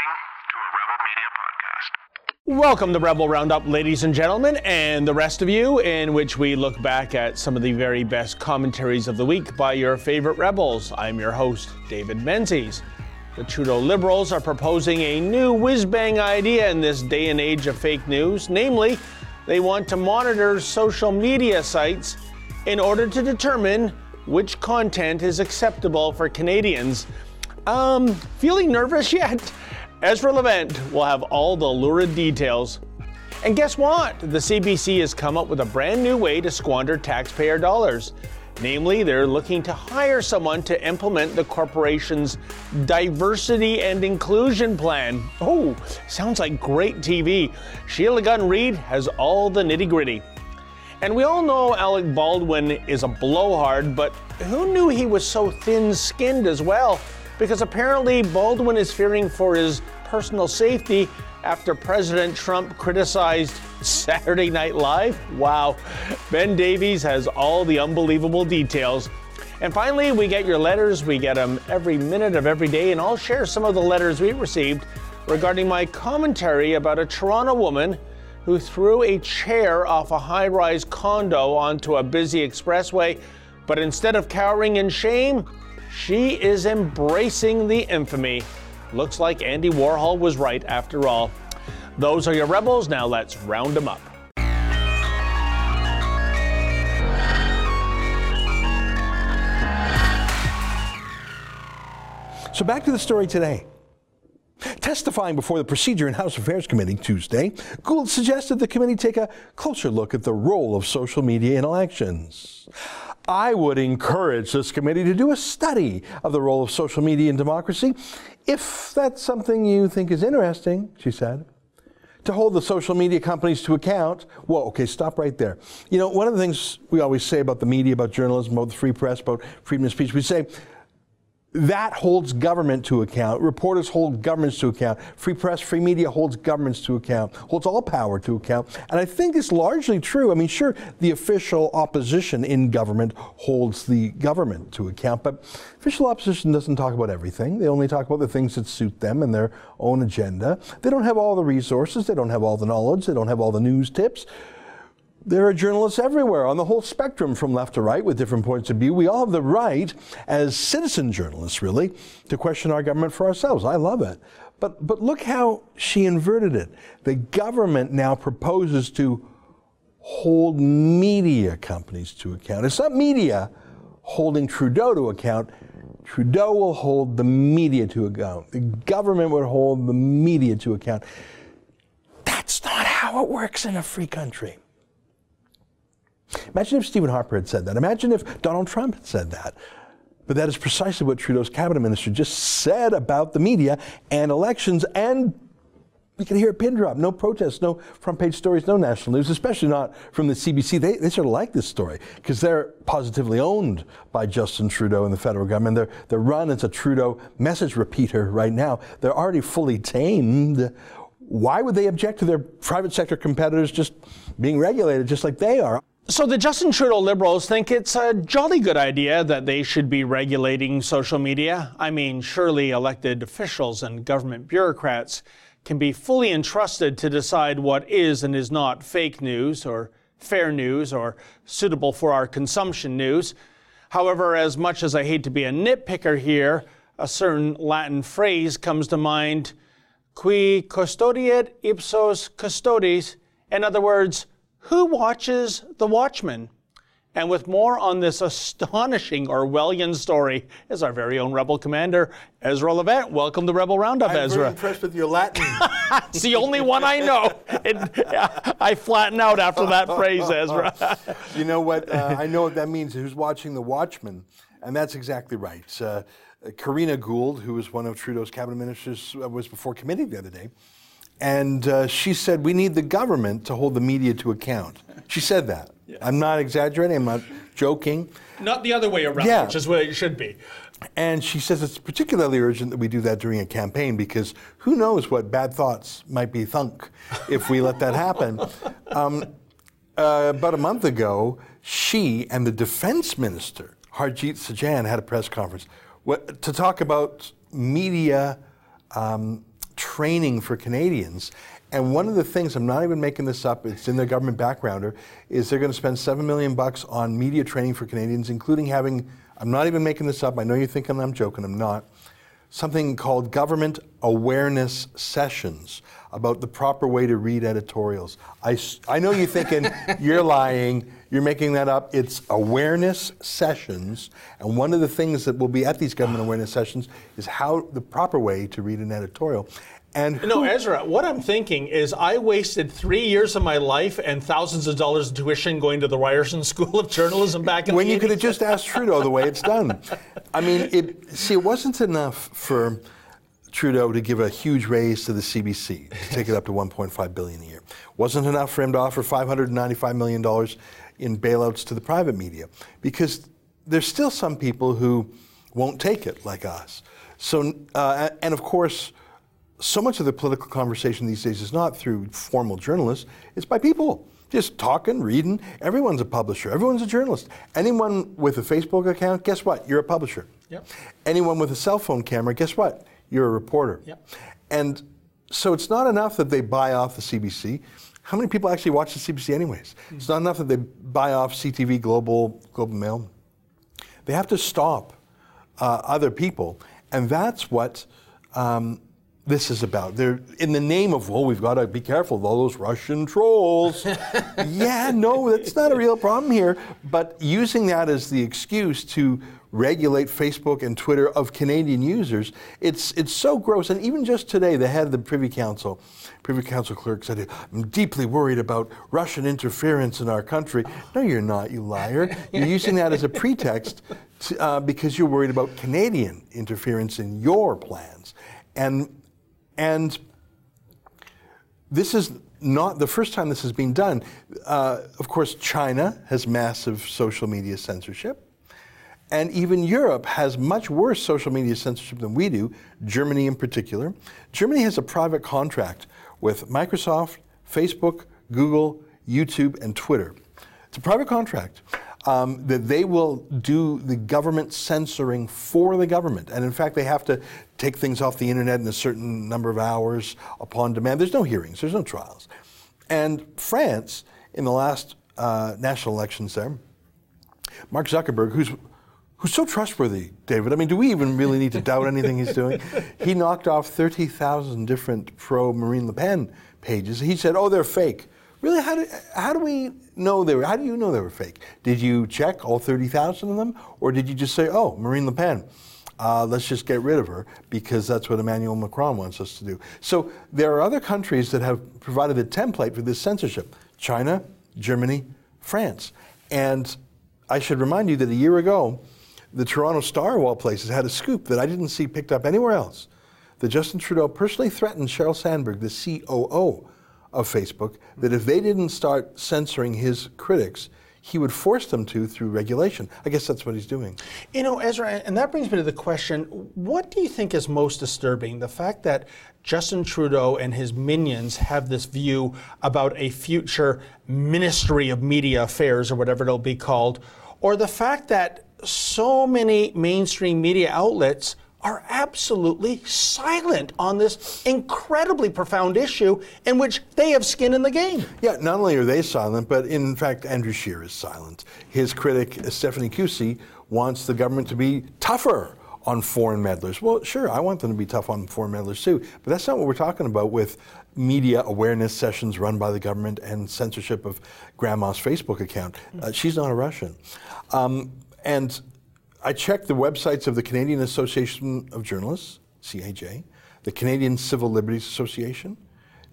listening to a Rebel Media podcast. Welcome to Rebel Roundup, ladies and gentlemen, and the rest of you, in which we look back at some of the very best commentaries of the week by your favorite rebels. I'm your host, David Menzies. The Trudeau Liberals are proposing a new whiz bang idea in this day and age of fake news. Namely, they want to monitor social media sites in order to determine which content is acceptable for Canadians. Um, feeling nervous yet? Ezra Levant will have all the lurid details. And guess what? The CBC has come up with a brand new way to squander taxpayer dollars. Namely, they're looking to hire someone to implement the corporation's diversity and inclusion plan. Oh, sounds like great TV. Sheila Gunn Reid has all the nitty gritty. And we all know Alec Baldwin is a blowhard, but who knew he was so thin skinned as well? Because apparently Baldwin is fearing for his personal safety after President Trump criticized Saturday Night Live. Wow. Ben Davies has all the unbelievable details. And finally, we get your letters. We get them every minute of every day, and I'll share some of the letters we received regarding my commentary about a Toronto woman who threw a chair off a high rise condo onto a busy expressway. But instead of cowering in shame, she is embracing the infamy. Looks like Andy Warhol was right after all. Those are your rebels. Now let's round them up. So back to the story today. Testifying before the Procedure and House Affairs Committee Tuesday, Gould suggested the committee take a closer look at the role of social media in elections. I would encourage this committee to do a study of the role of social media in democracy, if that's something you think is interesting, she said. To hold the social media companies to account. Whoa, okay, stop right there. You know, one of the things we always say about the media, about journalism, about the free press, about freedom of speech, we say that holds government to account. Reporters hold governments to account. Free press, free media holds governments to account, holds all power to account. And I think it's largely true. I mean, sure, the official opposition in government holds the government to account, but official opposition doesn't talk about everything. They only talk about the things that suit them and their own agenda. They don't have all the resources, they don't have all the knowledge, they don't have all the news tips there are journalists everywhere on the whole spectrum from left to right with different points of view. We all have the right, as citizen journalists, really, to question our government for ourselves. I love it. But, but look how she inverted it. The government now proposes to hold media companies to account. It's not media holding Trudeau to account. Trudeau will hold the media to account. The government would hold the media to account. That's not how it works in a free country. Imagine if Stephen Harper had said that. Imagine if Donald Trump had said that. But that is precisely what Trudeau's cabinet minister just said about the media and elections. And we can hear a pin drop. No protests, no front page stories, no national news, especially not from the CBC. They, they sort of like this story because they're positively owned by Justin Trudeau and the federal government. They're, they're run as a Trudeau message repeater right now. They're already fully tamed. Why would they object to their private sector competitors just being regulated just like they are? So the Justin Trudeau Liberals think it's a jolly good idea that they should be regulating social media. I mean, surely elected officials and government bureaucrats can be fully entrusted to decide what is and is not fake news or fair news or suitable for our consumption news. However, as much as I hate to be a nitpicker here, a certain Latin phrase comes to mind, quis custodiet ipsos custodes. In other words, who watches The Watchmen? And with more on this astonishing Orwellian story is our very own Rebel commander, Ezra Levant. Welcome to Rebel Roundup, I'm Ezra. very impressed with your Latin. it's the only one I know. It, I flatten out after that phrase, Ezra. you know what? Uh, I know what that means. Who's watching The Watchmen? And that's exactly right. Uh, Karina Gould, who was one of Trudeau's cabinet ministers, uh, was before committee the other day. And uh, she said, We need the government to hold the media to account. She said that. I'm not exaggerating, I'm not joking. Not the other way around, yeah. which is what it should be. And she says it's particularly urgent that we do that during a campaign because who knows what bad thoughts might be thunk if we let that happen. Um, uh, about a month ago, she and the defense minister, Harjit Sajjan, had a press conference to talk about media. Um, training for Canadians. And one of the things, I'm not even making this up, it's in their government backgrounder, is they're going to spend seven million bucks on media training for Canadians, including having, I'm not even making this up, I know you're thinking I'm joking, I'm not, something called government awareness sessions about the proper way to read editorials. I, I know you're thinking you're lying, you're making that up. It's awareness sessions, and one of the things that will be at these government awareness sessions is how the proper way to read an editorial. And No, Ezra, what I'm thinking is I wasted three years of my life and thousands of dollars in tuition going to the Ryerson School of Journalism back in when you could have just asked Trudeau the way it's done. I mean, it, see, it wasn't enough for Trudeau to give a huge raise to the CBC to take it up to 1.5 billion a year. Wasn't enough for him to offer 595 million dollars in bailouts to the private media because there's still some people who won't take it, like us. So, uh, and of course. So much of the political conversation these days is not through formal journalists, it's by people just talking, reading. Everyone's a publisher, everyone's a journalist. Anyone with a Facebook account, guess what? You're a publisher. Yep. Anyone with a cell phone camera, guess what? You're a reporter. Yep. And so it's not enough that they buy off the CBC. How many people actually watch the CBC anyways? It's not enough that they buy off CTV, Global, Global Mail. They have to stop uh, other people, and that's what um, this is about. They're in the name of, well, we've got to be careful of all those Russian trolls. yeah, no, that's not a real problem here. But using that as the excuse to regulate Facebook and Twitter of Canadian users, it's it's so gross. And even just today, the head of the Privy Council, Privy Council clerk said, "I'm deeply worried about Russian interference in our country." No, you're not, you liar. You're using that as a pretext to, uh, because you're worried about Canadian interference in your plans, and and this is not the first time this has been done. Uh, of course, China has massive social media censorship. And even Europe has much worse social media censorship than we do, Germany in particular. Germany has a private contract with Microsoft, Facebook, Google, YouTube, and Twitter. It's a private contract um, that they will do the government censoring for the government. And in fact, they have to take things off the internet in a certain number of hours upon demand. There's no hearings, there's no trials. And France, in the last uh, national elections there, Mark Zuckerberg, who's who's so trustworthy, David. I mean, do we even really need to doubt anything he's doing? He knocked off 30,000 different pro Marine Le Pen pages. He said, "Oh, they're fake." Really? How do, how do we know they were? How do you know they were fake? Did you check all 30,000 of them, or did you just say, "Oh, Marine Le Pen"? Uh, let's just get rid of her because that's what Emmanuel Macron wants us to do. So there are other countries that have provided a template for this censorship China, Germany, France. And I should remind you that a year ago, the Toronto Star, of all places, had a scoop that I didn't see picked up anywhere else. That Justin Trudeau personally threatened Sheryl Sandberg, the COO of Facebook, that if they didn't start censoring his critics, he would force them to through regulation. I guess that's what he's doing. You know, Ezra, and that brings me to the question what do you think is most disturbing? The fact that Justin Trudeau and his minions have this view about a future Ministry of Media Affairs or whatever it'll be called, or the fact that so many mainstream media outlets are absolutely silent on this incredibly profound issue in which they have skin in the game. Yeah, not only are they silent, but in fact, Andrew Scheer is silent. His critic, Stephanie Kusie, wants the government to be tougher on foreign meddlers. Well, sure, I want them to be tough on foreign meddlers too, but that's not what we're talking about with media awareness sessions run by the government and censorship of grandma's Facebook account. Uh, she's not a Russian. Um, and I checked the websites of the Canadian Association of Journalists, CAJ, the Canadian Civil Liberties Association,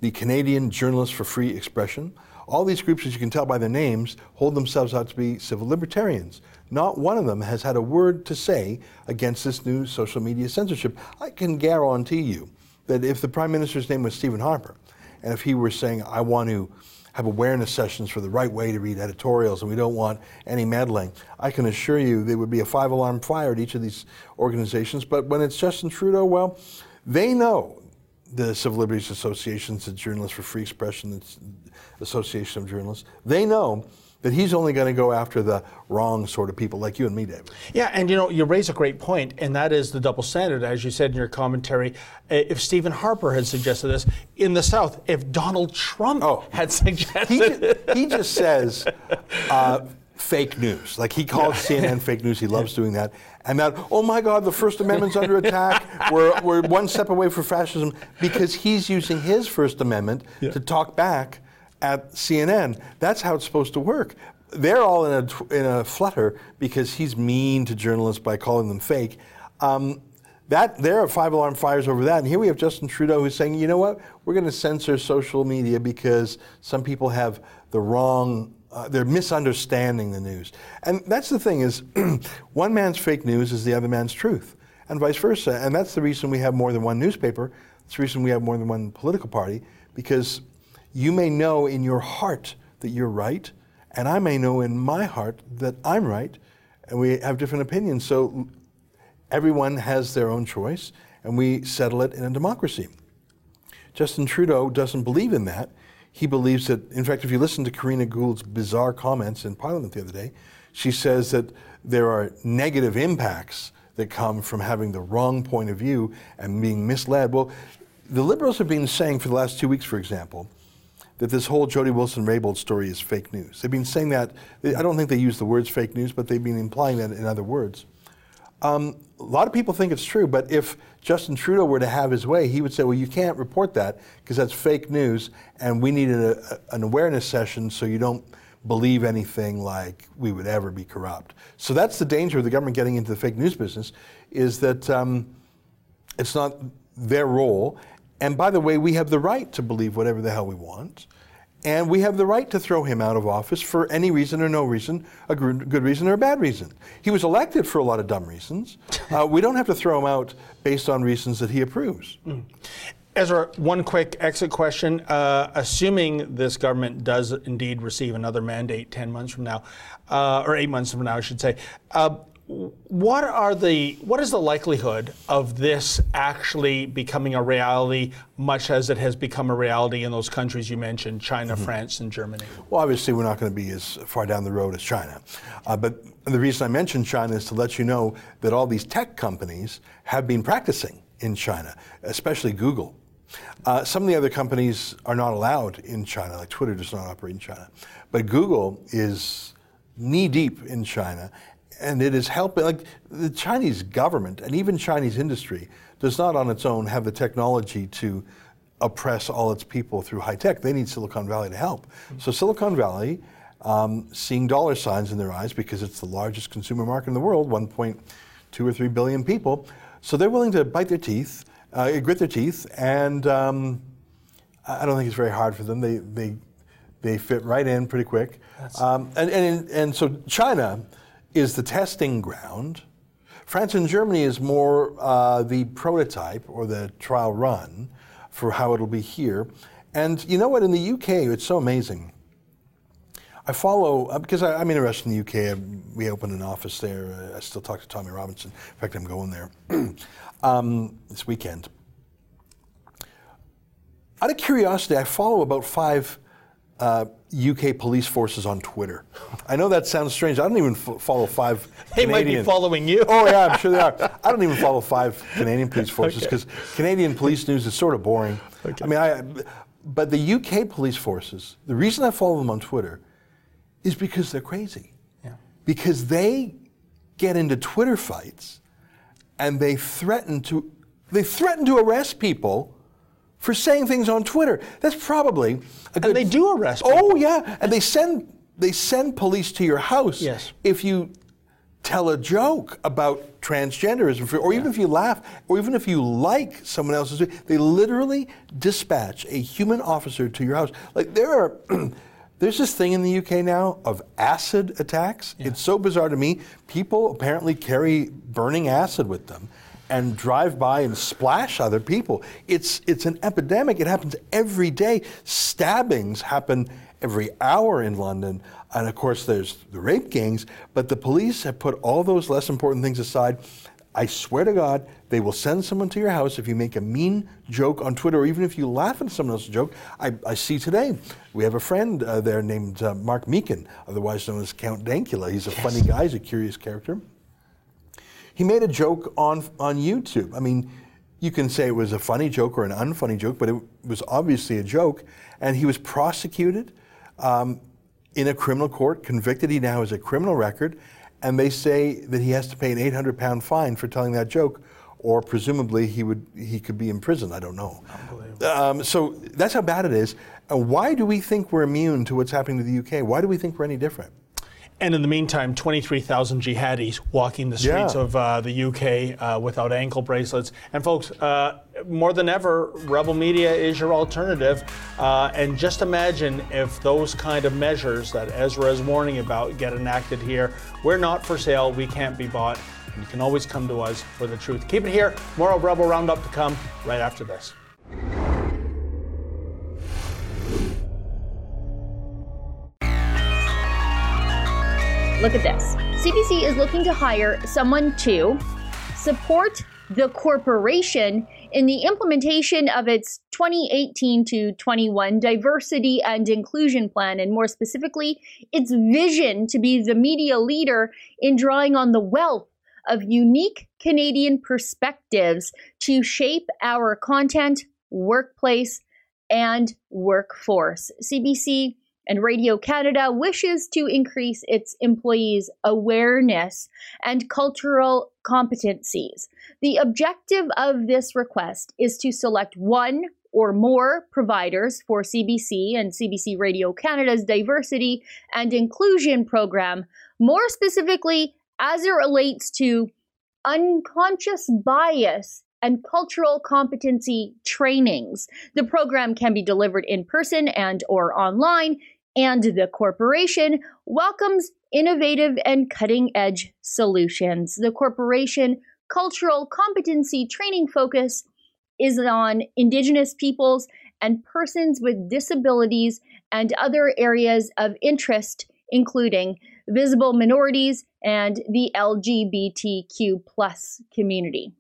the Canadian Journalists for Free Expression. All these groups, as you can tell by their names, hold themselves out to be civil libertarians. Not one of them has had a word to say against this new social media censorship. I can guarantee you that if the Prime Minister's name was Stephen Harper, and if he were saying, I want to have awareness sessions for the right way to read editorials and we don't want any meddling, I can assure you there would be a five alarm fire at each of these organizations. But when it's Justin Trudeau, well, they know the Civil Liberties Associations, the Journalists for Free Expression, the Association of Journalists, they know that he's only going to go after the wrong sort of people like you and me, David. Yeah, and you know, you raise a great point, and that is the double standard, as you said in your commentary. Uh, If Stephen Harper had suggested this in the South, if Donald Trump Oh. had suggested He just, he just says uh, fake news. Like he calls CNN fake news. He loves doing that. And that, oh my God, the First Amendment's under attack. We're, we're one step away from fascism because he's using his First Amendment to talk back at CNN. That's how it's supposed to work. They're all in a, in a flutter because he's mean to journalists by calling them fake. Um, that there are five alarm fires over that, and here we have Justin Trudeau who's saying, you know what, we're going to censor social media because some people have the wrong, uh, they're misunderstanding the news, and that's the thing is, one man's fake news is the other man's truth, and vice versa, and that's the reason we have more than one newspaper. It's the reason we have more than one political party because you may know in your heart that you're right, and I may know in my heart that I'm right, and we have different opinions. So everyone has their own choice, and we settle it in a democracy. Justin Trudeau doesn't believe in that. He believes that, in fact, if you listen to Karina Gould's bizarre comments in Parliament the other day, she says that there are negative impacts that come from having the wrong point of view and being misled. Well, the Liberals have been saying for the last two weeks, for example, that this whole Jody Wilson Raybould story is fake news. They've been saying that, I don't think they use the words fake news, but they've been implying that in other words. Um, a lot of people think it's true, but if Justin Trudeau were to have his way, he would say, well, you can't report that because that's fake news, and we need a, a- an awareness session so you don't believe anything like we would ever be corrupt. So that's the danger of the government getting into the fake news business, is that um, it's not their role. And by the way, we have the right to believe whatever the hell we want. And we have the right to throw him out of office for any reason or no reason, a good reason or a bad reason. He was elected for a lot of dumb reasons. Uh, we don't have to throw him out based on reasons that he approves. Ezra, one quick exit question. Uh, assuming this government does indeed receive another mandate 10 months from now, uh, or eight months from now, I should say, uh, what are the what is the likelihood of this actually becoming a reality, much as it has become a reality in those countries you mentioned, China, France, and Germany? Well, obviously, we're not going to be as far down the road as China. Uh, but the reason I mentioned China is to let you know that all these tech companies have been practicing in China, especially Google. Uh, some of the other companies are not allowed in China, like Twitter does not operate in China. But Google is knee deep in China, and it is helping. Like the Chinese government and even Chinese industry does not on its own have the technology to oppress all its people through high tech. They need Silicon Valley to help. So Silicon Valley, um, seeing dollar signs in their eyes because it's the largest consumer market in the world, 1.2 or 3 billion people. So they're willing to bite their teeth, uh, grit their teeth, and um, I I don't think it's very hard for them. They they they fit right in pretty quick. Um, and, and and so China is the testing ground. France and Germany is more uh, the prototype or the trial run for how it'll be here. And you know what? In the UK, it's so amazing. I follow uh, because I, I'm interested in the UK. I, we opened an office there. Uh, I still talk to Tommy Robinson. In fact, I'm going there um, this weekend. Out of curiosity, I follow about five uh, UK police forces on Twitter. I know that sounds strange. I don't even f- follow five. They might be following you. Oh yeah, I'm sure they are. I don't even follow five Canadian police forces because Canadian police news is sort of boring. I mean, I. But the UK police forces, the reason I follow them on Twitter, is because they're crazy. Yeah. Because they get into Twitter fights, and they threaten to, they threaten to arrest people for saying things on Twitter. That's probably a good. they do arrest oh, People. Oh yeah, and they send they send police to your house Yes. if you tell a joke about transgenderism, or even if you laugh, or even if you like someone else's, they literally dispatch a human officer to your house. Like there are, there's this thing in the UK now of acid attacks. It's so bizarre to me. People apparently carry burning acid with them and drive by and splash other people. It's it's an epidemic. It happens every day. Stabbings happen every hour in London. And of course, there's the rape gangs, but the police have put all those less important things aside. I swear to God, they will send someone to your house if you make a mean joke on Twitter, or even if you laugh at someone else's joke. I, I see today, we have a friend uh, there named uh, Mark Meechan, otherwise known as Count Dankula. He's a yes. funny guy, he's a curious character. He made a joke on, on YouTube. I mean, you can say it was a funny joke or an unfunny joke, but it was obviously a joke. And he was prosecuted um, in a criminal court, convicted. He now has a criminal record and they say that he has to pay an 800 pound fine for telling that joke, or presumably he would he could be in prison. I don't know. Um, so that's how bad it is. And why do we think we're immune to what's happening to the UK? Why do we think we're any different? And in the meantime, 23,000 jihadis walking the streets yeah. of uh, the UK uh, without ankle bracelets. And folks, uh, more than ever, Rebel Media is your alternative. Uh, and just imagine if those kind of measures that Ezra is warning about get enacted here. We're not for sale. We can't be bought. And you can always come to us for the truth. Keep it here. More of Rebel Roundup to come right after this. Look at this. CBC is looking to hire someone to support the corporation in the implementation of its 2018 to 21 diversity and inclusion plan, and more specifically, its vision to be the media leader in drawing on the wealth of unique Canadian perspectives to shape our content, workplace, and workforce. CBC and Radio Canada wishes to increase its employees' awareness and cultural competencies. The objective of this request is to select one or more providers for CBC and CBC Radio Canada's diversity and inclusion program, more specifically as it relates to unconscious bias and cultural competency trainings. The program can be delivered in person and or online and the corporation welcomes innovative and cutting edge solutions. The corporation cultural competency training focus is on Indigenous peoples and persons with disabilities and other areas of interest, including visible minorities and the LGBTQ plus community.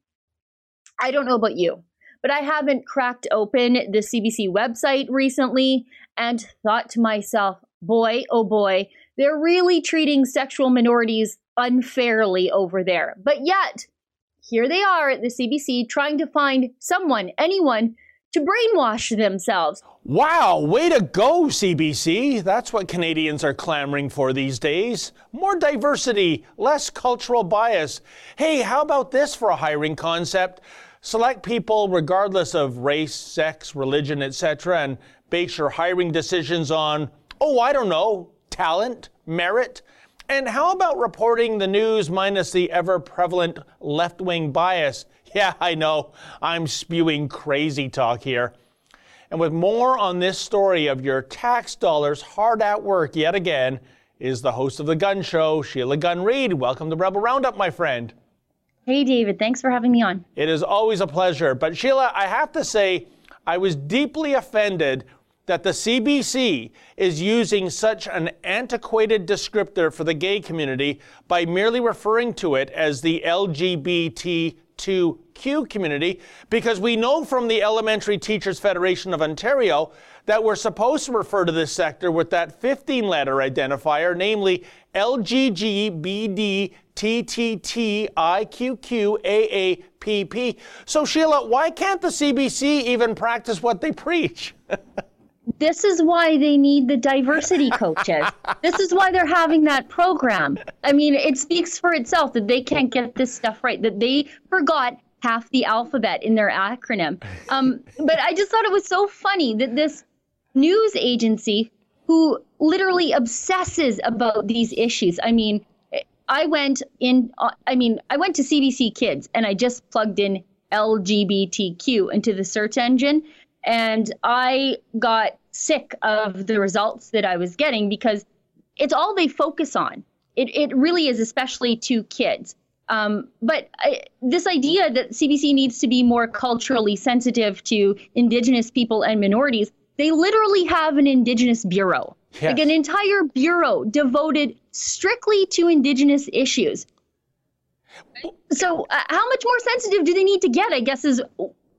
I don't know about you, but I haven't cracked open the CBC website recently and thought to myself, boy, oh boy, they're really treating sexual minorities unfairly over there. But yet, here they are at the CBC trying to find someone, anyone, to brainwash themselves. Wow, way to go, CBC. That's what Canadians are clamoring for these days. More diversity, less cultural bias. Hey, how about this for a hiring concept? Select people regardless of race, sex, religion, etc., and base your hiring decisions on, oh, I don't know, talent, merit. And how about reporting the news minus the ever prevalent left wing bias? Yeah, I know, I'm spewing crazy talk here. And with more on this story of your tax dollars hard at work yet again, is the host of The Gun Show, Sheila Gunn Reid. Welcome to Rebel Roundup, my friend. Hey, David. Thanks for having me on. It is always a pleasure. But, Sheila, I have to say, I was deeply offended that the CBC is using such an antiquated descriptor for the gay community by merely referring to it as the LGBT2Q community, because we know from the Elementary Teachers Federation of Ontario that we're supposed to refer to this sector with that 15 letter identifier, namely LGGBDTTTIQQAAPP. So, Sheila, why can't the CBC even practice what they preach? this is why they need the diversity coaches. this is why they're having that program. I mean, it speaks for itself that they can't get this stuff right, that they forgot half the alphabet in their acronym. Um, but I just thought it was so funny that this news agency who literally obsesses about these issues. I mean, I went in, I mean, I went to CBC Kids and I just plugged in LGBTQ into the search engine and I got sick of the results that I was getting because it's all they focus on. It, it really is, especially to kids. Um, but I, this idea that CBC needs to be more culturally sensitive to Indigenous people and minorities, they literally have an Indigenous bureau, yes. like an entire bureau devoted strictly to Indigenous issues. So, uh, how much more sensitive do they need to get? I guess is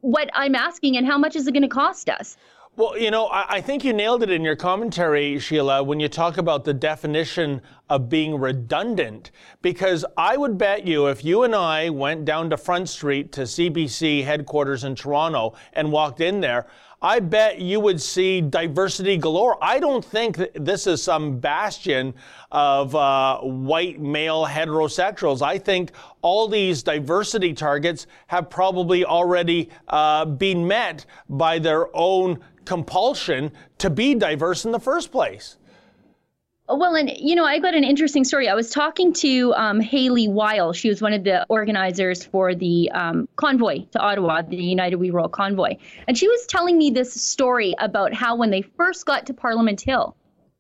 what I'm asking, and how much is it going to cost us? Well, you know, I, I, think you nailed it in your commentary, Sheila, when you talk about the definition of being redundant. Because I would bet you if you and I went down to Front Street to CBC headquarters in Toronto and walked in there, I bet you would see diversity galore. I don't think this is some bastion of uh, white male heterosexuals. I think all these diversity targets have probably already uh, been met by their own compulsion to be diverse in the first place. Well, and you know, I got an interesting story. I was talking to um, Haley Weil. She was one of the organizers for the um, convoy to Ottawa, the United We Roll convoy. And she was telling me this story about how when they first got to Parliament Hill,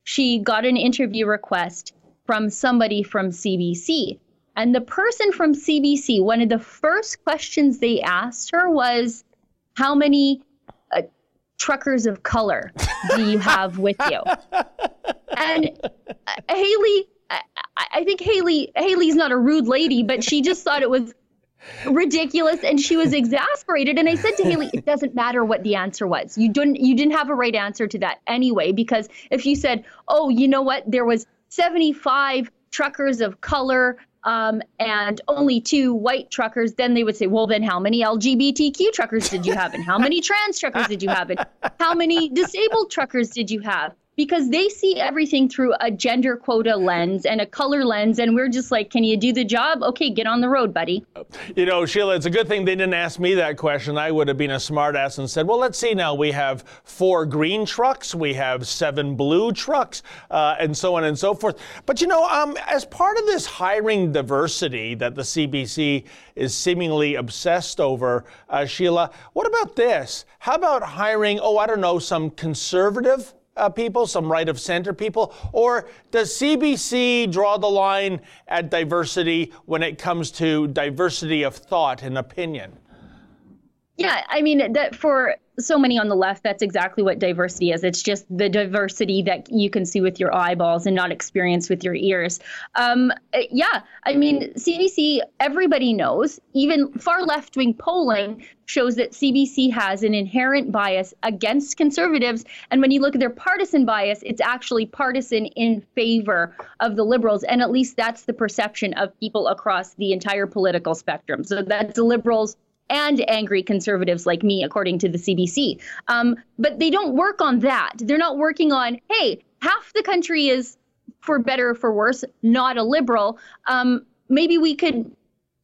she got an interview request from somebody from CBC. And the person from CBC, one of the first questions they asked her was, How many truckers of color do you have with you? and uh, Haley, I, I think Haley, Haley's not a rude lady, but she just thought it was ridiculous and she was exasperated. And i said to haley it doesn't matter what the answer was. You didn't you didn't have a right answer to that anyway because if you said oh you know what? There was 75 truckers of color um, and only two white truckers, then they would say, well, then how many LGBTQ truckers did you have? And how many trans truckers did you have? And how many disabled truckers did you have? Because they see everything through a gender quota lens and a color lens. And we're just like, can you do the job? Okay, get on the road, buddy. You know, Sheila, it's a good thing they didn't ask me that question. I would have been a smartass and said, well, let's see now. We have four green trucks, we have seven blue trucks, uh, and so on and so forth. But you know, um, as part of this hiring diversity that the CBC is seemingly obsessed over, uh, Sheila, what about this? How about hiring, oh, I don't know, some conservative uh, people, some right of center people? Or does CBC draw the line at diversity when it comes to diversity of thought and opinion? Yeah, I mean that for so many on the left, that's exactly what diversity is. It's just the diversity that you can see with your eyeballs and not experience with your ears. Um, yeah, I mean, CBC, everybody knows, even far left wing polling shows that CBC has an inherent bias against conservatives. And when you look at their partisan bias, it's actually partisan in favor of the liberals. And at least that's the perception of people across the entire political spectrum. So that's the liberals and angry conservatives like me, according to the CBC. Um, but they don't work on that. They're not working on, hey, half the country is, for better or for worse, not a liberal. Um, maybe we could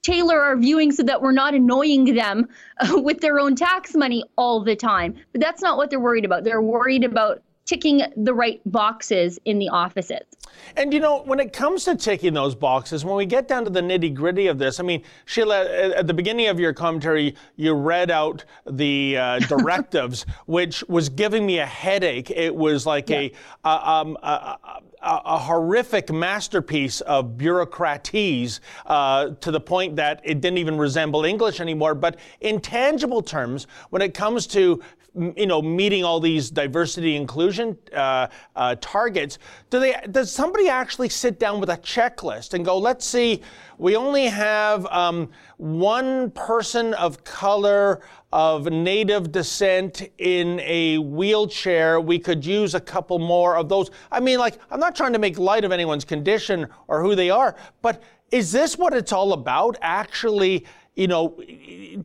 tailor our viewing so that we're not annoying them uh, with their own tax money all the time. But that's not what they're worried about. They're worried about ticking the right boxes in the offices. And you know, when it comes to ticking those boxes, when we get down to the nitty gritty of this, I mean, Sheila, at the beginning of your commentary, you read out the uh, directives, which was giving me a headache. It was like yeah. a, um, a, a, a, horrific masterpiece of bureaucratese uh, to the point that it didn't even resemble English anymore. But in tangible terms, when it comes to you know, meeting all these diversity inclusion uh, uh, targets, do they? Does somebody actually sit down with a checklist and go, let's see, we only have um, one person of color of native descent in a wheelchair. We could use a couple more of those. I mean, like, I'm not trying to make light of anyone's condition or who they are, but is this what it's all about? Actually, you know,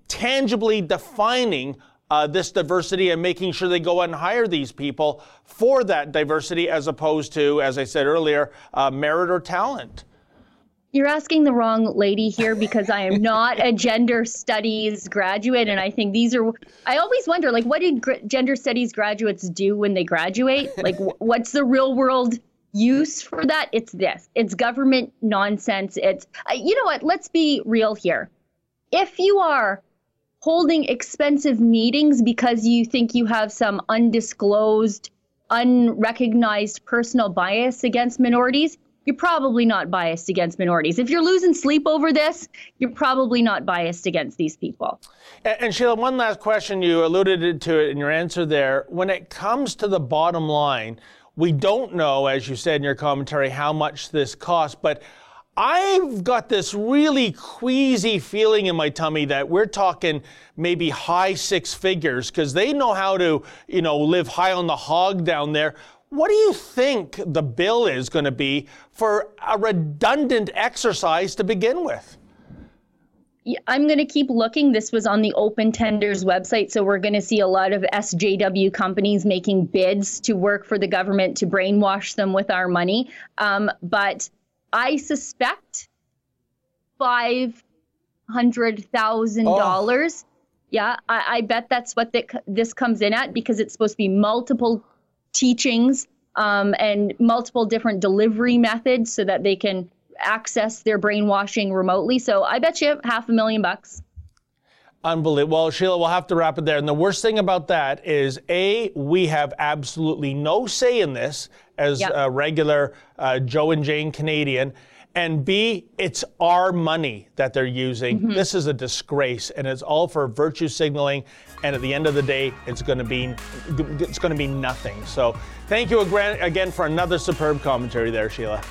tangibly defining uh, this diversity and making sure they go and hire these people for that diversity as opposed to, as I said earlier, uh, merit or talent. You're asking the wrong lady here because I am not a gender studies graduate. And I think these are, I always wonder, like, what did gr- gender studies graduates do when they graduate? Like, w- what's the real world use for that? It's this it's government nonsense. It's, uh, you know what? Let's be real here. If you are holding expensive meetings because you think you have some undisclosed, unrecognized personal bias against minorities, you're probably not biased against minorities. If you're losing sleep over this, you're probably not biased against these people. And, and, Sheila, one last question. You alluded to it in your answer there. When it comes to the bottom line, we don't know, as you said in your commentary, how much this costs, but I've got this really queasy feeling in my tummy that we're talking maybe high six figures because they know how to, you know, live high on the hog down there. What do you think the bill is going to be for a redundant exercise to begin with? I'm going to keep looking. This was on the Open Tenders website. So we're going to see a lot of SJW companies making bids to work for the government to brainwash them with our money. Um, but I suspect $500,000. Oh. Yeah, I, I, bet that's what the, this comes in at because it's supposed to be multiple teachings um, and multiple different delivery methods so that they can access their brainwashing remotely. So I bet you half a million bucks. Unbelievable. Well, Sheila, we'll have to wrap it there. And the worst thing about that is A, we have absolutely no say in this as yep. a regular uh, Joe and Jane Canadian. And B, it's our money that they're using. Mm-hmm. This is a disgrace, and it's all for virtue signaling. And at the end of the day, it's going to be it's going to be nothing. So, thank you again for another superb commentary there, Sheila.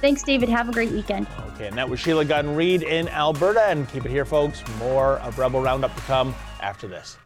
Thanks, David. Have a great weekend. Okay, and that was Sheila Gunn Reid in Alberta. And keep it here, folks. More of Rebel Roundup to come after this.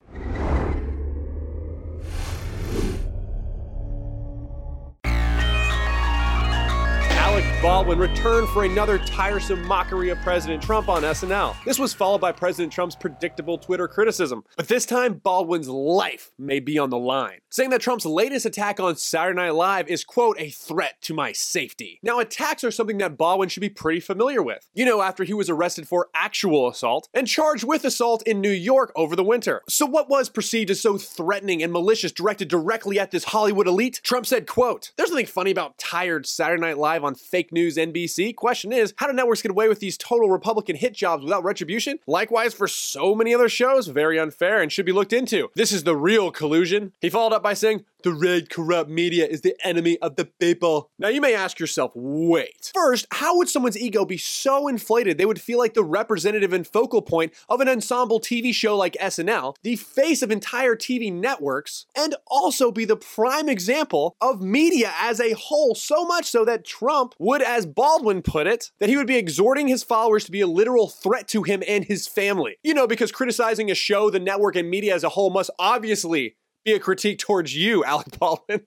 Baldwin returned for another tiresome mockery of President Trump on SNL. This was followed by President Trump's predictable Twitter criticism. But this time, Baldwin's life may be on the line, saying that Trump's latest attack on Saturday Night Live is, quote, a threat to my safety. Now, attacks are something that Baldwin should be pretty familiar with. You know, after he was arrested for actual assault and charged with assault in New York over the winter. So what was perceived as so threatening and malicious directed directly at this Hollywood elite? Trump said, quote, There's nothing funny about tired Saturday Night Live on fake news NBC. Question is, how do networks get away with these total Republican hit jobs without retribution? Likewise, for so many other shows, very unfair and should be looked into. This is the real collusion. He followed up by saying, the red corrupt media is the enemy of the people. Now you may ask yourself, wait. First, how would someone's ego be so inflated they would feel like the representative and focal point of an ensemble TV show like SNL, the face of entire TV networks, and also be the prime example of media as a whole, so much so that Trump would, as Baldwin put it, that he would be exhorting his followers to be a literal threat to him and his family. You know, because criticizing a show, the network, and media as a whole must obviously be a critique towards you, Alec Baldwin.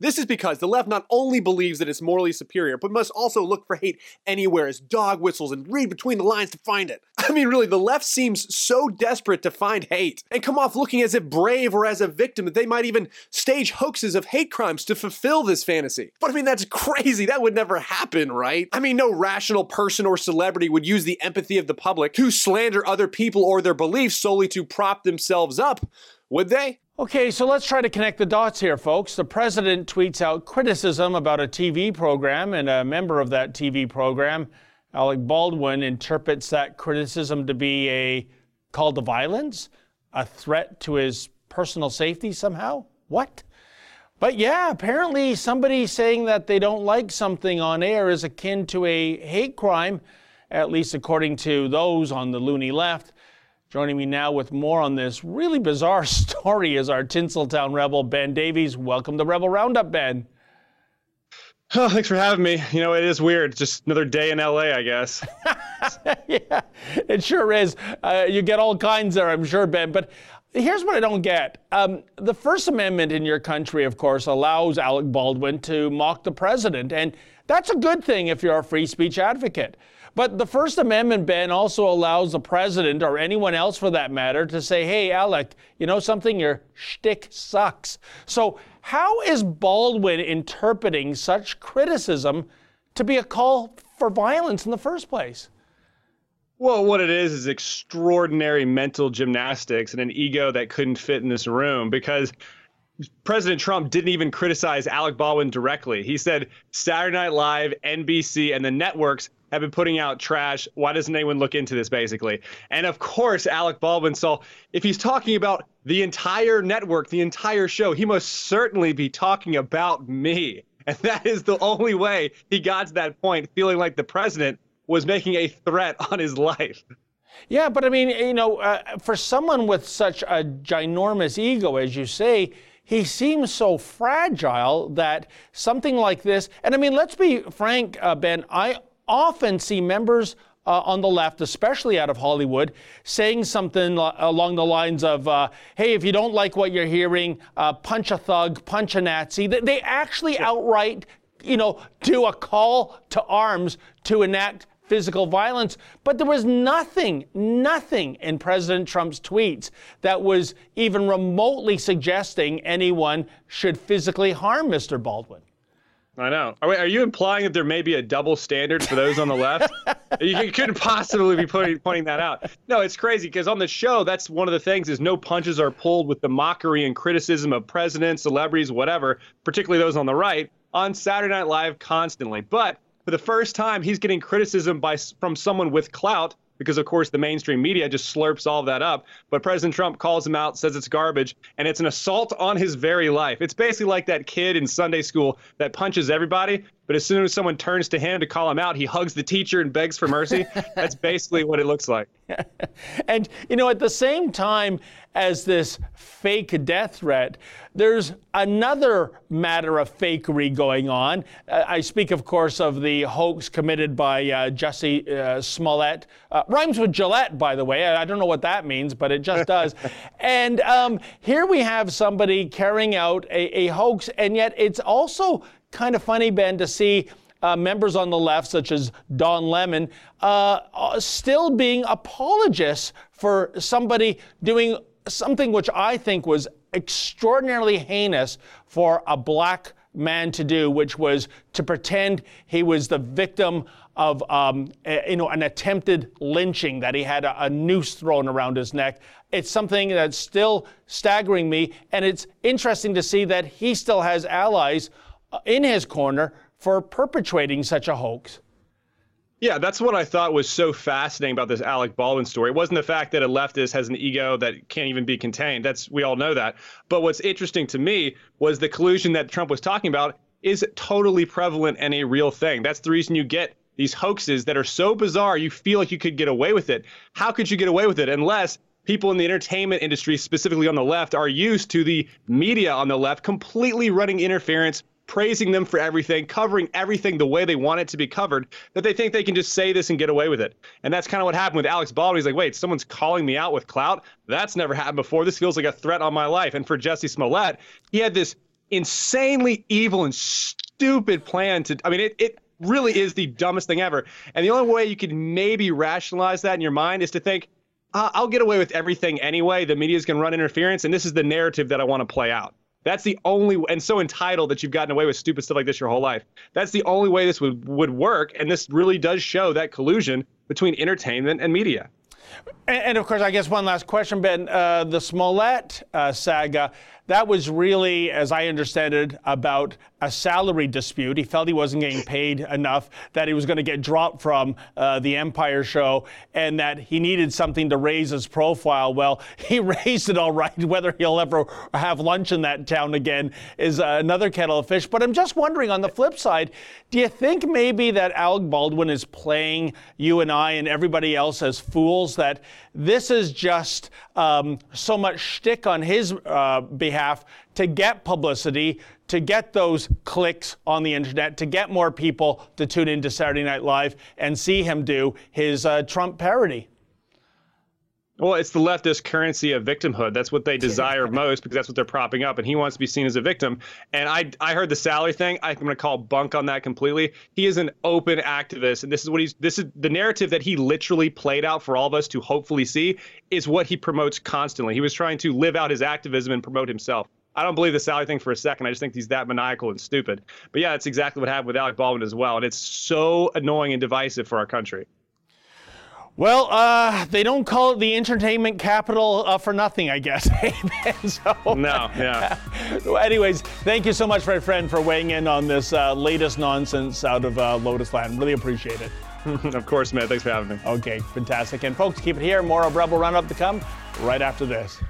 this is because the left not only believes that it's morally superior, but must also look for hate anywhere as dog whistles and read between the lines to find it. I mean, really, the left seems so desperate to find hate and come off looking as if brave or as a victim that they might even stage hoaxes of hate crimes to fulfill this fantasy. But I mean, that's crazy. That would never happen, right? I mean, no rational person or celebrity would use the empathy of the public to slander other people or their beliefs solely to prop themselves up, would they? Okay, so let's try to connect the dots here, folks. The president tweets out criticism about a TV program, and a member of that TV program, Alec Baldwin, interprets that criticism to be a call to violence, a threat to his personal safety somehow. What? But yeah, apparently somebody saying that they don't like something on air is akin to a hate crime, at least according to those on the loony left. Joining me now with more on this really bizarre story is our Tinseltown Rebel, Ben Davies. Welcome to Rebel Roundup, Ben. Oh, thanks for having me. You know, it is weird. Just another day in LA, I guess. yeah, it sure is. Uh, you get all kinds there, I'm sure, Ben. But here's what I don't get. Um, the First Amendment in your country, of course, allows Alec Baldwin to mock the president. And that's a good thing if you're a free speech advocate. But the First Amendment, Ben also allows the president or anyone else for that matter to say, hey, Alec, you know something? Your shtick sucks. So, how is Baldwin interpreting such criticism to be a call for violence in the first place? Well, what it is is extraordinary mental gymnastics and an ego that couldn't fit in this room because President Trump didn't even criticize Alec Baldwin directly. He said Saturday Night Live, NBC, and the networks have been putting out trash. Why doesn't anyone look into this, basically? And of course, Alec Baldwin saw if he's talking about the entire network, the entire show, he must certainly be talking about me. And that is the only way he got to that point, feeling like the president was making a threat on his life. Yeah, but I mean, you know, uh, for someone with such a ginormous ego, as you say, he seems so fragile that something like this, and I mean, let's be frank, uh, Ben, I often see members uh, on the left, especially out of Hollywood, saying something along the lines of, uh, hey, if you don't like what you're hearing, uh, punch a thug, punch a Nazi. They actually outright, you know, do a call to arms to enact physical violence. But there was nothing, nothing in President Trump's tweets that was even remotely suggesting anyone should physically harm Mr. Baldwin. I know. Are, are, you implying that there may be a double standard for those on the left? you, couldn't possibly be putting, pointing that out. No, it's crazy because on the show, that's one of the things is no punches are pulled with the mockery and criticism of presidents, celebrities, whatever, particularly those on the right, on Saturday Night Live constantly. But for the first time, he's getting criticism by from someone with clout because of course the mainstream media just slurps all that up. But President Trump calls him out, says it's garbage, and it's an assault on his very life. It's basically like that kid in Sunday school that punches everybody, but as soon as someone turns to him to call him out, he hugs the teacher and begs for mercy. That's basically what it looks like. and you know, at the same time as this fake death threat, there's another matter of fakery going on. Uh, I speak, of course, of the hoax committed by uh, Jussie uh, Smollett. Uh, rhymes with Gillette, by the way. I don't know what that means, but it just does. and um, here we have somebody carrying out a, a hoax, and yet it's also kind of funny, Ben, to see uh, members on the left, such as Don Lemon, uh, uh, still being apologists for somebody doing something which I think was extraordinarily heinous for a black man to do, which was to pretend he was the victim of um, a, you know an attempted lynching that he had a, a, noose thrown around his neck. It's something that's still staggering me, and it's interesting to see that he still has allies Uh, in his corner for perpetrating such a hoax. Yeah, that's what I thought was so fascinating about this Alec Baldwin story. It wasn't the fact that a leftist has an ego that can't even be contained. That's we all know that. But what's interesting to me was the collusion that Trump was talking about is totally prevalent and a real thing. That's the reason you get these hoaxes that are so bizarre you feel like you could get away with it. How could you get away with it unless people in the entertainment industry, specifically on the left, are used to the media on the left completely running interference praising them for everything, covering everything the way they want it to be covered, that they think they can just say this and get away with it. And that's kind of what happened with Alex Baldwin. He's like, wait, someone's calling me out with clout? That's never happened before. This feels like a threat on my life. And for Jussie Smollett, he had this insanely evil and stupid plan to, I mean, it, it really is the dumbest thing ever. And the only way you could maybe rationalize that in your mind is to think, uh, I'll get away with everything anyway. The media's going to run interference, and this is the narrative that I want to play out. That's the only and so entitled that you've gotten away with stupid stuff like this your whole life. That's the only way this would would work, and this really does show that collusion between entertainment and media. And, and of course, I guess one last question, Ben. Uh, the Smollett uh, saga that was really, as I understand it, about a salary dispute. He felt he wasn't getting paid enough, that he was going to get dropped from uh, the Empire show, and that he needed something to raise his profile. Well, he raised it all right. Whether he'll ever have lunch in that town again is uh, another kettle of fish. But I'm just wondering on the flip side, do you think maybe that Alec Baldwin is playing you and I and everybody else as fools, that this is just um, so much shtick on his uh, behalf to get publicity, to get those clicks on the internet, to get more people to tune into Saturday Night Live and see him do his uh, Trump parody. Well, it's the leftist currency of victimhood. That's what they desire most because that's what they're propping up, and he wants to be seen as a victim. And I, I heard the salary thing. I'm going to call bunk on that completely. He is an open activist, and this is what he's. This is the narrative that he literally played out for all of us to hopefully see is what he promotes constantly. He was trying to live out his activism and promote himself. I don't believe the salary thing for a second. I just think he's that maniacal and stupid. But yeah, that's exactly what happened with Alec Baldwin as well, and it's so annoying and divisive for our country. Well, uh, they don't call it the entertainment capital uh, for nothing, I guess. so, no, yeah. anyways, thank you so much, my friend, for weighing in on this uh, latest nonsense out of uh, Lotus Land. Really appreciate it. of course, man. Thanks for having me. Okay, fantastic. And folks, keep it here. More of Rebel Roundup to come right after this.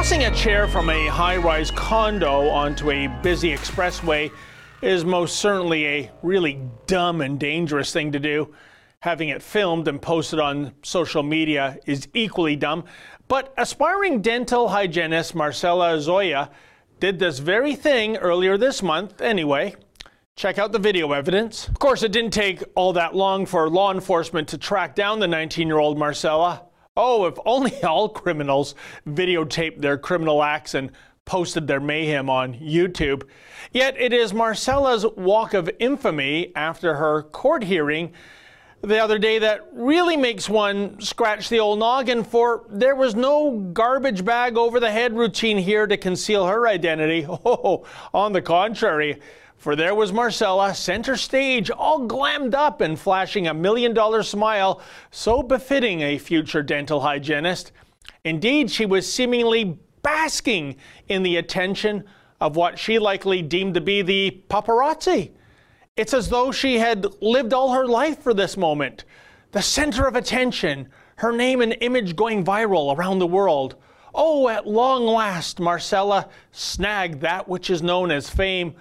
Tossing a chair from a high rise condo onto a busy expressway is most certainly a really dumb and dangerous thing to do. Having it filmed and posted on social media is equally dumb. But aspiring dental hygienist Marcella Zoia did this very thing earlier this month anyway. Check out the video evidence. Of course, it didn't take all that long for law enforcement to track down the 19 year old Marcella. Oh, if only all criminals videotaped their criminal acts and posted their mayhem on YouTube. Yet it is Marcella's walk of infamy after her court hearing the other day that really makes one scratch the old noggin for there was no garbage bag over the head routine here to conceal her identity. Oh, on the contrary, for there was Marcella, center stage, all glammed up and flashing a million dollar smile so befitting a future dental hygienist. Indeed, she was seemingly basking in the attention of what she likely deemed to be the paparazzi. It's as though she had lived all her life for this moment. The center of attention, her name and image going viral around the world. Oh, at long last, Marcella snagged that which is known as fame,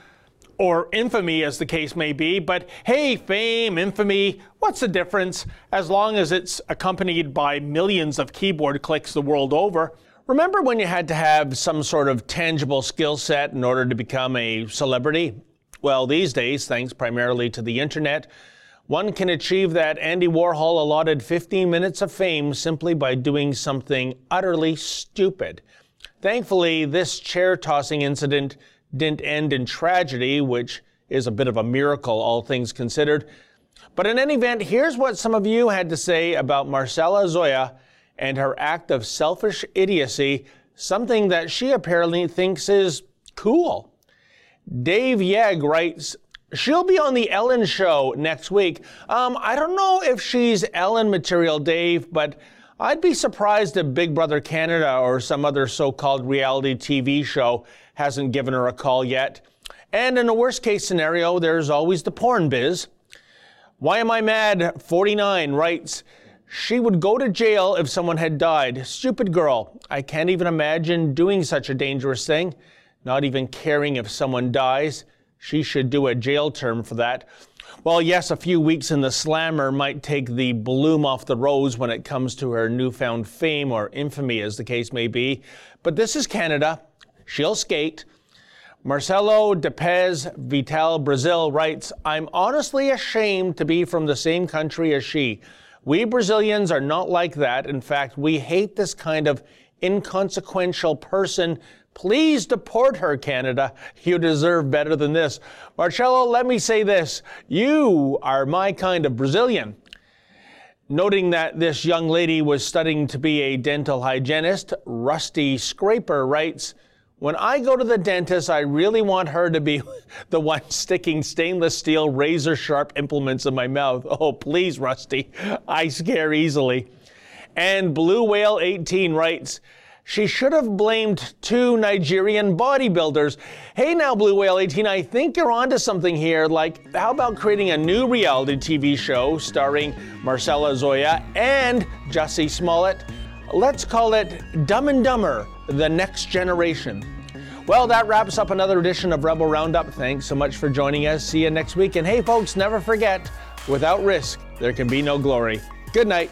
or infamy, as the case may be. But hey, fame, infamy, what's the difference as long as it's accompanied by millions of keyboard clicks the world over? Remember when you had to have some sort of tangible skill set in order to become a celebrity? Well, these days, thanks primarily to the internet, one can achieve that Andy Warhol allotted 15 minutes of fame simply by doing something utterly stupid. Thankfully, this chair tossing incident didn't end in tragedy, which is a bit of a miracle, all things considered. But in any event, here's what some of you had to say about Marcella Zoia and her act of selfish idiocy, something that she apparently thinks is cool. Dave Yeg writes, She'll be on the Ellen show next week. Um, I don't know if she's Ellen material, Dave, but I'd be surprised if Big Brother Canada or some other so called reality TV show hasn't given her a call yet. And in a worst case scenario, there's always the porn biz. Why am I mad? 49 writes, She would go to jail if someone had died. Stupid girl. I can't even imagine doing such a dangerous thing not even caring if someone dies. She should do a jail term for that. Well, yes, a few weeks in the slammer might take the bloom off the rose when it comes to her newfound fame or infamy, as the case may be. But this is Canada. She'll skate. Marcelo Depez Vital Brazil writes, I'm honestly ashamed to be from the same country as she. We Brazilians are not like that. In fact, we hate this kind of inconsequential person Please deport her, Canada. You deserve better than this. Marcelo, let me say this. You are my kind of Brazilian. Noting that this young lady was studying to be a dental hygienist, Rusty Scraper writes, when I go to the dentist, I really want her to be the one sticking stainless steel razor sharp implements in my mouth. Oh, please, Rusty. I scare easily. And Blue Whale 18 writes, she should have blamed two Nigerian bodybuilders. Hey now, Blue Whale 18, I think you're onto something here. Like, how about creating a new reality TV show starring Marcella Zoia and Jussie Smollett? Let's call it Dumb and Dumber, The Next Generation. Well, that wraps up another edition of Rebel Roundup. Thanks so much for joining us. See you next week. And hey, folks, never forget without risk, there can be no glory. Good night.